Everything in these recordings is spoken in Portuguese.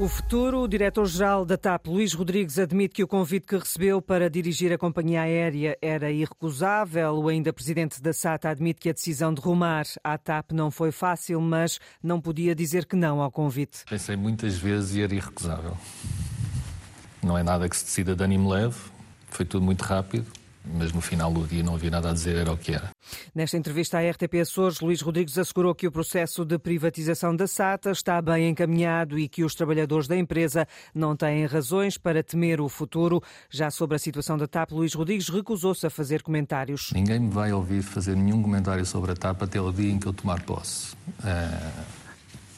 O futuro, o diretor-geral da TAP, Luís Rodrigues, admite que o convite que recebeu para dirigir a companhia aérea era irrecusável. O ainda presidente da SATA admite que a decisão de rumar à TAP não foi fácil, mas não podia dizer que não ao convite. Pensei muitas vezes e era irrecusável. Não é nada que se decida de ânimo leve, foi tudo muito rápido mas no final do dia não havia nada a dizer, era o que era. Nesta entrevista à RTP Açores, Luís Rodrigues assegurou que o processo de privatização da SATA está bem encaminhado e que os trabalhadores da empresa não têm razões para temer o futuro. Já sobre a situação da TAP, Luís Rodrigues recusou-se a fazer comentários. Ninguém me vai ouvir fazer nenhum comentário sobre a TAP até o dia em que eu tomar posse. Uh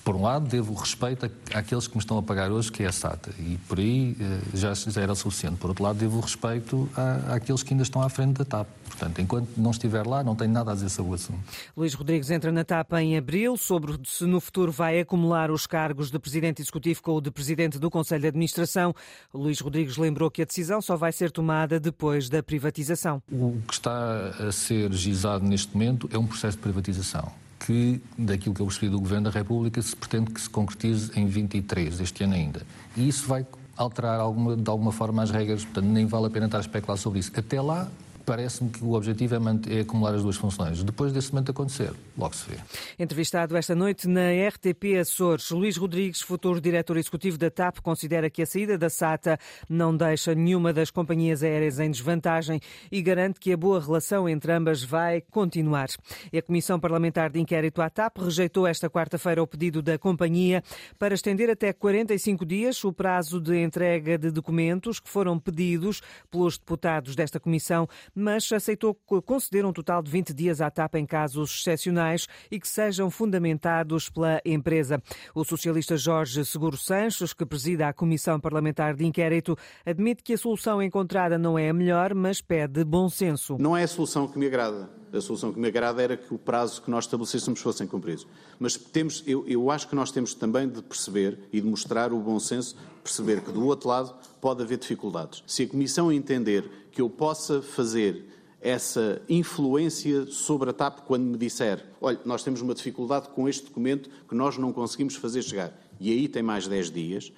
por um lado, devo respeito àqueles que me estão a pagar hoje, que é a SATA, e por aí eh, já, já era suficiente. Por outro lado, devo respeito à, àqueles que ainda estão à frente da TAP. Portanto, enquanto não estiver lá, não tenho nada a dizer sobre o assunto. Luís Rodrigues entra na TAP em abril, sobre se no futuro vai acumular os cargos de Presidente Executivo com o de Presidente do Conselho de Administração. Luís Rodrigues lembrou que a decisão só vai ser tomada depois da privatização. O que está a ser gizado neste momento é um processo de privatização que, daquilo que eu percebi do Governo da República, se pretende que se concretize em 23, este ano ainda. E isso vai alterar alguma, de alguma forma as regras, portanto nem vale a pena estar a especular sobre isso. Até lá, parece-me que o objetivo é, manter, é, acumular as duas funções. Depois desse momento acontecer, logo se vê. Entrevistado esta noite na RTP Açores, Luís Rodrigues, futuro diretor executivo da TAP, considera que a saída da SATA não deixa nenhuma das companhias aéreas em desvantagem e garante que a boa relação entre ambas vai continuar. E a Comissão Parlamentar de Inquérito à TAP rejeitou esta quarta-feira o pedido da companhia para estender até 45 dias o prazo de entrega de documentos que foram pedidos pelos deputados desta comissão mas aceitou conceder um total de 20 dias à TAP em casos excepcionais e que sejam fundamentados pela empresa. O socialista Jorge Seguro Sanches, que presida a Comissão Parlamentar de Inquérito, admite que a solução encontrada não é a melhor, mas pede bom senso. Não é a solução que me agrada. A solução que me agrada era que o prazo que nós estabelecêssemos fossem cumpridos. Mas temos, eu, eu acho que nós temos também de perceber e de mostrar o bom senso, perceber que do outro lado pode haver dificuldades. Se a Comissão entender que eu possa fazer essa influência sobre a TAP quando me disser, olha, nós temos uma dificuldade com este documento que nós não conseguimos fazer chegar, e aí tem mais 10 dias,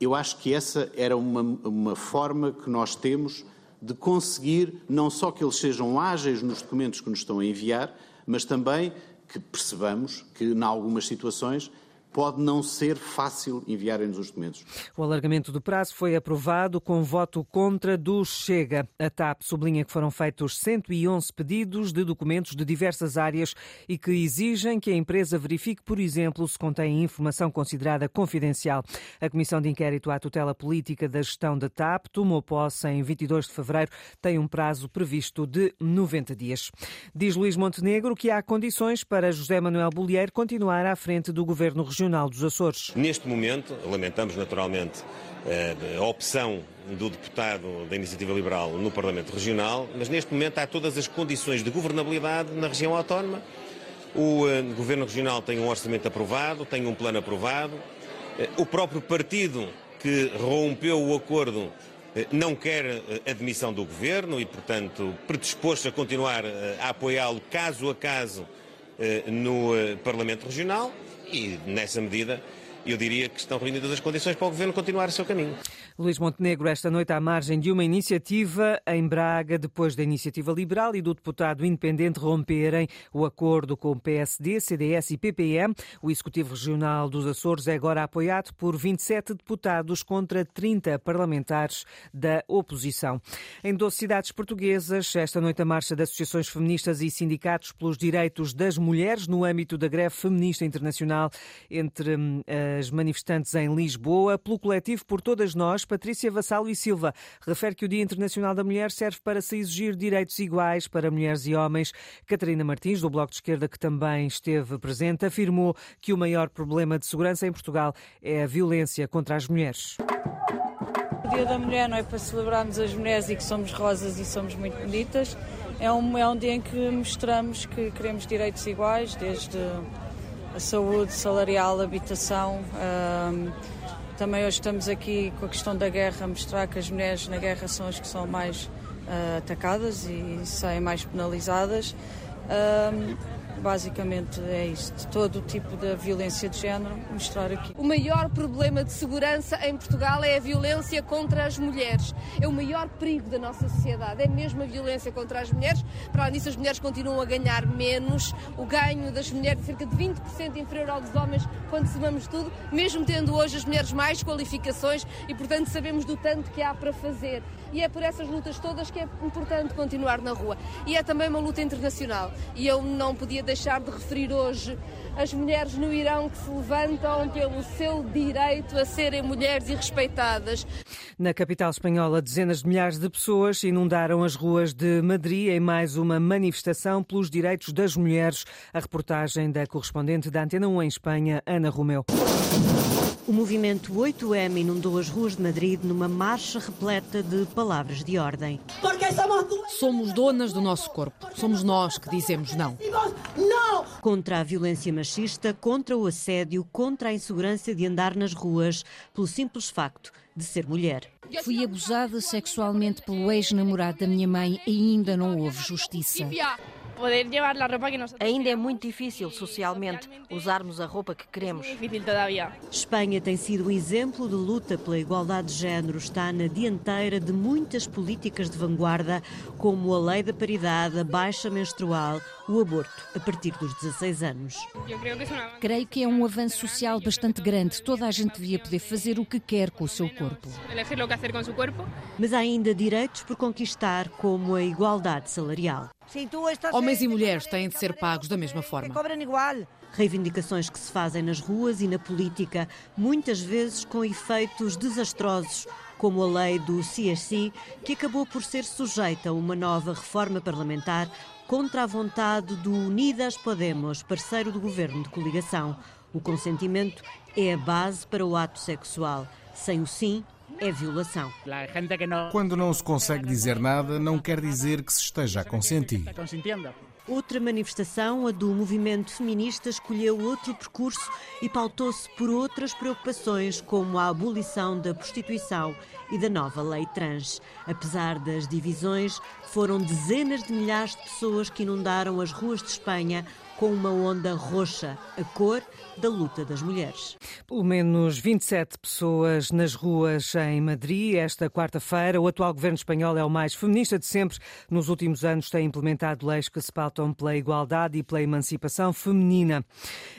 eu acho que essa era uma, uma forma que nós temos de conseguir não só que eles sejam ágeis nos documentos que nos estão a enviar, mas também que percebamos que, em algumas situações, pode não ser fácil enviarem-nos os documentos. O alargamento do prazo foi aprovado com voto contra do Chega. A TAP sublinha que foram feitos 111 pedidos de documentos de diversas áreas e que exigem que a empresa verifique, por exemplo, se contém informação considerada confidencial. A Comissão de Inquérito à Tutela Política da Gestão da TAP tomou posse em 22 de fevereiro, tem um prazo previsto de 90 dias. Diz Luís Montenegro que há condições para José Manuel Bolieiro continuar à frente do governo regional Regional dos Açores. Neste momento, lamentamos naturalmente eh, a opção do deputado da Iniciativa Liberal no Parlamento Regional, mas neste momento há todas as condições de governabilidade na região autónoma. O eh, Governo Regional tem um orçamento aprovado, tem um plano aprovado. Eh, o próprio partido que rompeu o acordo não quer admissão do Governo e, portanto, predisposto a continuar a apoiá-lo caso a caso no Parlamento Regional e, nessa medida, eu diria que estão reunidas as condições para o Governo continuar o seu caminho. Luís Montenegro, esta noite à margem de uma iniciativa em Braga, depois da iniciativa liberal e do deputado independente romperem o acordo com o PSD, CDS e PPM. O Executivo Regional dos Açores é agora apoiado por 27 deputados contra 30 parlamentares da oposição. Em 12 cidades portuguesas, esta noite a marcha de associações feministas e sindicatos pelos direitos das mulheres no âmbito da greve feminista internacional entre hum, as manifestantes em Lisboa, pelo coletivo Por Todas Nós, Patrícia Vassalo e Silva refere que o Dia Internacional da Mulher serve para se exigir direitos iguais para mulheres e homens. Catarina Martins, do Bloco de Esquerda, que também esteve presente, afirmou que o maior problema de segurança em Portugal é a violência contra as mulheres. O Dia da Mulher não é para celebrarmos as mulheres e que somos rosas e somos muito bonitas. É um, é um dia em que mostramos que queremos direitos iguais, desde a saúde, salarial, habitação. Também hoje estamos aqui com a questão da guerra, mostrar que as mulheres na guerra são as que são mais uh, atacadas e saem mais penalizadas. Basicamente é isto, todo o tipo de violência de género, mostrar aqui. O maior problema de segurança em Portugal é a violência contra as mulheres. É o maior perigo da nossa sociedade, é mesmo a violência contra as mulheres. Para além disso, as mulheres continuam a ganhar menos. O ganho das mulheres é cerca de 20% inferior ao dos homens quando somamos tudo, mesmo tendo hoje as mulheres mais qualificações e, portanto, sabemos do tanto que há para fazer e é por essas lutas todas que é importante continuar na rua. E é também uma luta internacional. E eu não podia deixar de referir hoje as mulheres no Irão que se levantam pelo seu direito a serem mulheres e respeitadas. Na capital espanhola, dezenas de milhares de pessoas inundaram as ruas de Madrid em mais uma manifestação pelos direitos das mulheres. A reportagem da correspondente da Antena 1 em Espanha, Ana Romeu. O movimento 8M inundou as ruas de Madrid numa marcha repleta de palavras de ordem. Somos donas do nosso corpo. Somos nós que dizemos não. Contra a violência machista, contra o assédio, contra a insegurança de andar nas ruas, pelo simples facto de ser mulher. Fui abusada sexualmente pelo ex-namorado da minha mãe e ainda não houve justiça. Ainda é muito difícil socialmente usarmos a roupa que queremos. Espanha tem sido um exemplo de luta pela igualdade de género. Está na dianteira de muitas políticas de vanguarda, como a lei da paridade, a baixa menstrual, o aborto a partir dos 16 anos. Creio que é um avanço social bastante grande. Toda a gente devia poder fazer o que quer com o seu corpo. Mas há ainda direitos por conquistar, como a igualdade salarial. Homens e mulheres têm de ser pagos da mesma forma. Reivindicações que se fazem nas ruas e na política, muitas vezes com efeitos desastrosos, como a lei do CSC, que acabou por ser sujeita a uma nova reforma parlamentar contra a vontade do Unidas Podemos, parceiro do governo de coligação. O consentimento é a base para o ato sexual. Sem o sim, é violação. Quando não se consegue dizer nada, não quer dizer que se esteja a consentir. Outra manifestação, a do movimento feminista, escolheu outro percurso e pautou-se por outras preocupações, como a abolição da prostituição e da nova lei trans. Apesar das divisões, foram dezenas de milhares de pessoas que inundaram as ruas de Espanha com uma onda roxa, a cor da luta das mulheres. Pelo menos 27 pessoas nas ruas em Madrid esta quarta-feira. O atual governo espanhol é o mais feminista de sempre. Nos últimos anos tem implementado leis que se pautam pela igualdade e pela emancipação feminina.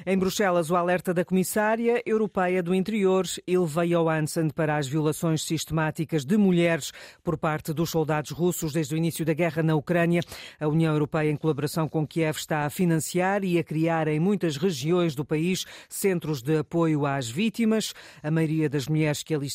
Em Bruxelas, o alerta da Comissária Europeia do Interior, Ilva Johansson, para as violações sistemáticas de mulheres por parte dos soldados russos desde o início da guerra na Ucrânia. A União Europeia, em colaboração com Kiev, está a financiar e a criar em muitas regiões do país centros de apoio às vítimas. A maioria das mulheres que ali,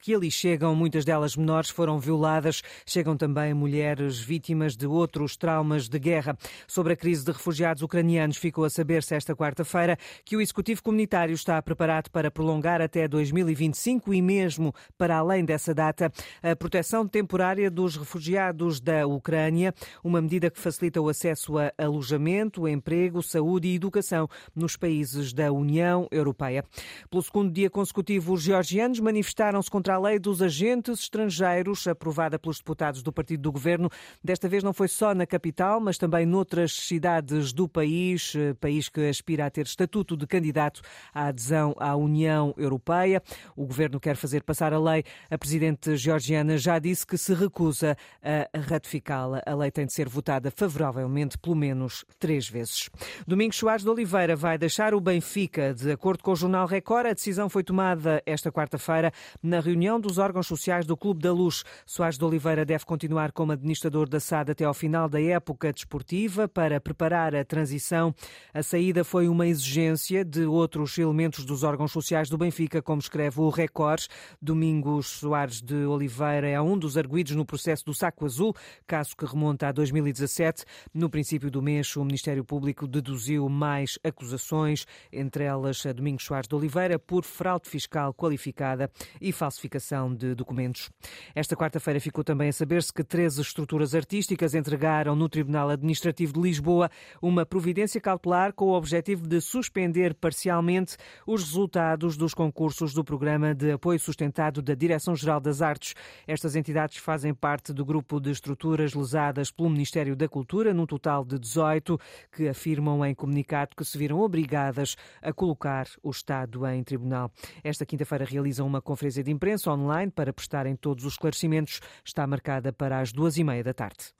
que ali chegam, muitas delas menores, foram violadas. Chegam também mulheres vítimas de outros traumas de guerra. Sobre a crise de refugiados ucranianos, ficou a saber-se esta quarta-feira que o Executivo Comunitário está preparado para prolongar até 2025 e mesmo para além dessa data a proteção temporária dos refugiados da Ucrânia, uma medida que facilita o acesso a alojamento, emprego, saúde e educação nos países da União Europeia. Pelo segundo dia consecutivo, os georgianos manifestaram-se contra a lei dos agentes estrangeiros, aprovada pelos deputados do partido do governo. Desta vez não foi só na capital, mas também noutras cidades do país, país que aspira a ter estatuto de candidato à adesão à União Europeia. O governo quer fazer passar a lei. A presidente georgiana já disse que se recusa a ratificá-la. A lei tem de ser votada favoravelmente pelo menos três vezes. Domingos Soares de Oliveira vai deixar o Benfica. De acordo com o jornal Record, a decisão foi tomada esta quarta-feira na reunião dos órgãos sociais do Clube da Luz. Soares de Oliveira deve continuar como administrador da SAD até ao final da época desportiva para preparar a transição. A saída foi uma exigência de outros elementos dos órgãos sociais do Benfica, como escreve o Record. Domingos Soares de Oliveira é um dos arguídos no processo do Saco Azul, caso que remonta a 2017. No princípio do mês, o Ministério Público deduziu mais acusações, entre elas a Domingos Soares de Oliveira, por fraude fiscal qualificada e falsificação de documentos. Esta quarta-feira ficou também a saber-se que 13 estruturas artísticas entregaram no Tribunal Administrativo de Lisboa uma providência cautelar com o objetivo de suspender parcialmente os resultados dos concursos do Programa de Apoio Sustentado da Direção-Geral das Artes. Estas entidades fazem parte do grupo de estruturas lesadas pelo Ministério da Cultura, num total de 18, que afirma afirmam em comunicado que se viram obrigadas a colocar o Estado em tribunal. Esta quinta-feira realizam uma conferência de imprensa online para prestarem todos os esclarecimentos. Está marcada para as duas e meia da tarde.